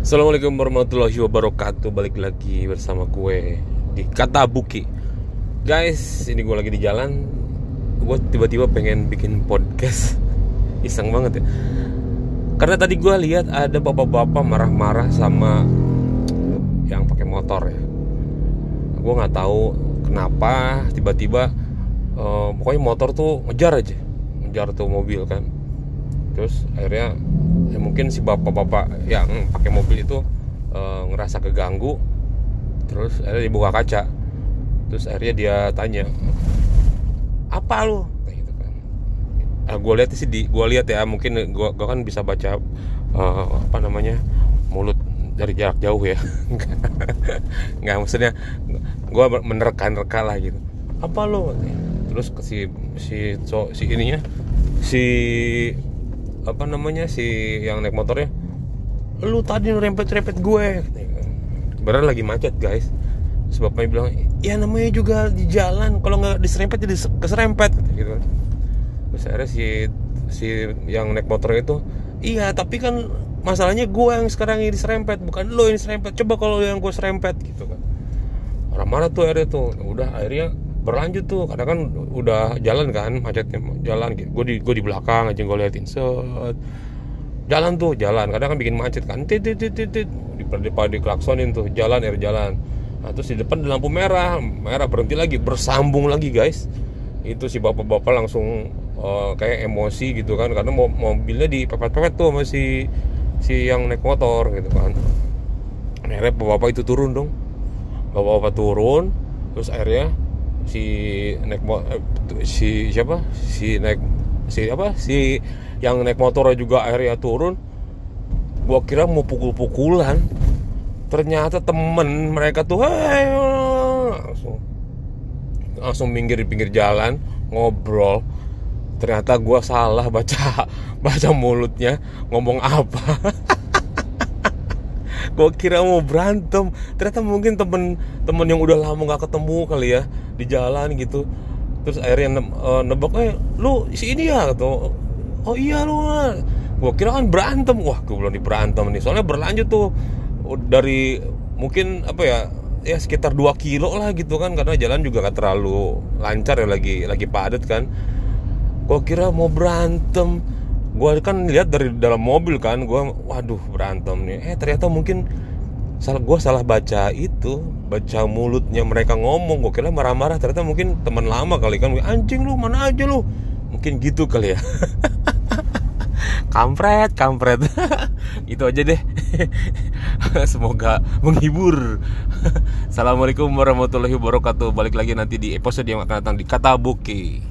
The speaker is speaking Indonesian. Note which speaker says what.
Speaker 1: Assalamualaikum warahmatullahi wabarakatuh. Balik lagi bersama gue Di Katabuki Guys, ini gue lagi di jalan. Gue tiba-tiba pengen bikin podcast. Iseng banget ya. Karena tadi gue lihat ada bapak-bapak marah-marah sama Yang pakai motor ya. Gue nggak tahu kenapa tiba-tiba uh, Pokoknya motor tuh ngejar aja. Ngejar tuh mobil kan. Terus akhirnya ya mungkin si bapak-bapak yang pakai mobil itu e, ngerasa keganggu terus akhirnya dibuka kaca. Terus akhirnya dia tanya apa kayak gitu kan. Nah, gue lihat sih di gue lihat ya mungkin gue gue kan bisa baca e, apa namanya mulut dari jarak jauh ya. Nggak maksudnya gue menerka-nerka lah gitu. Apa lo terus si si so, si ininya si apa namanya si yang naik motornya lu tadi rempet-rempet gue. Beneran lagi macet guys. Sebabnya bilang ya namanya juga di jalan. Kalau nggak diserempet jadi keserempet. Gitu kan. Terus akhirnya si si yang naik motor itu iya tapi kan masalahnya gue yang sekarang ini diserempet bukan lo yang diserempet. Coba kalau yang gue serempet gitu kan. Orang marah tuh akhirnya tuh. Udah akhirnya berlanjut tuh karena kan udah jalan kan macetnya jalan gitu gue di gue di belakang aja gue liatin set. Jalan tuh jalan kadang kan bikin macet kan tit tit tit tit di di klaksonin tuh jalan air jalan. Nah terus di depan lampu merah merah berhenti lagi bersambung lagi guys. Itu si bapak-bapak langsung uh, kayak emosi gitu kan karena mobilnya di pepet-pepet tuh masih si yang naik motor gitu kan. Akhirnya bapak-bapak itu turun dong. Bapak-bapak turun terus akhirnya si naik eh, si siapa? Si naik si apa? Si yang naik motor juga akhirnya turun. Gua kira mau pukul-pukulan. Ternyata temen mereka tuh hey, langsung langsung minggir di pinggir jalan ngobrol. Ternyata gua salah baca baca mulutnya ngomong apa gue kira mau berantem. Ternyata mungkin temen temen yang udah lama nggak ketemu kali ya di jalan gitu. Terus akhirnya ne uh, nebak eh lu si ini ya? Gitu oh iya lu gue kira kan berantem. Wah gue belum di berantem nih. Soalnya berlanjut tuh dari mungkin apa ya ya sekitar 2 kilo lah gitu kan karena jalan juga gak terlalu lancar ya lagi lagi padat kan. Gue kira mau berantem gue kan lihat dari dalam mobil kan gue waduh berantem nih. Eh ternyata mungkin salah gue salah baca itu baca mulutnya mereka ngomong gue kira marah-marah. Ternyata mungkin teman lama kali kan anjing lu mana aja lu? Mungkin gitu kali ya. Kampret kampret. Itu aja deh. Semoga menghibur. Assalamualaikum warahmatullahi wabarakatuh. Balik lagi nanti di episode yang akan datang di kata buki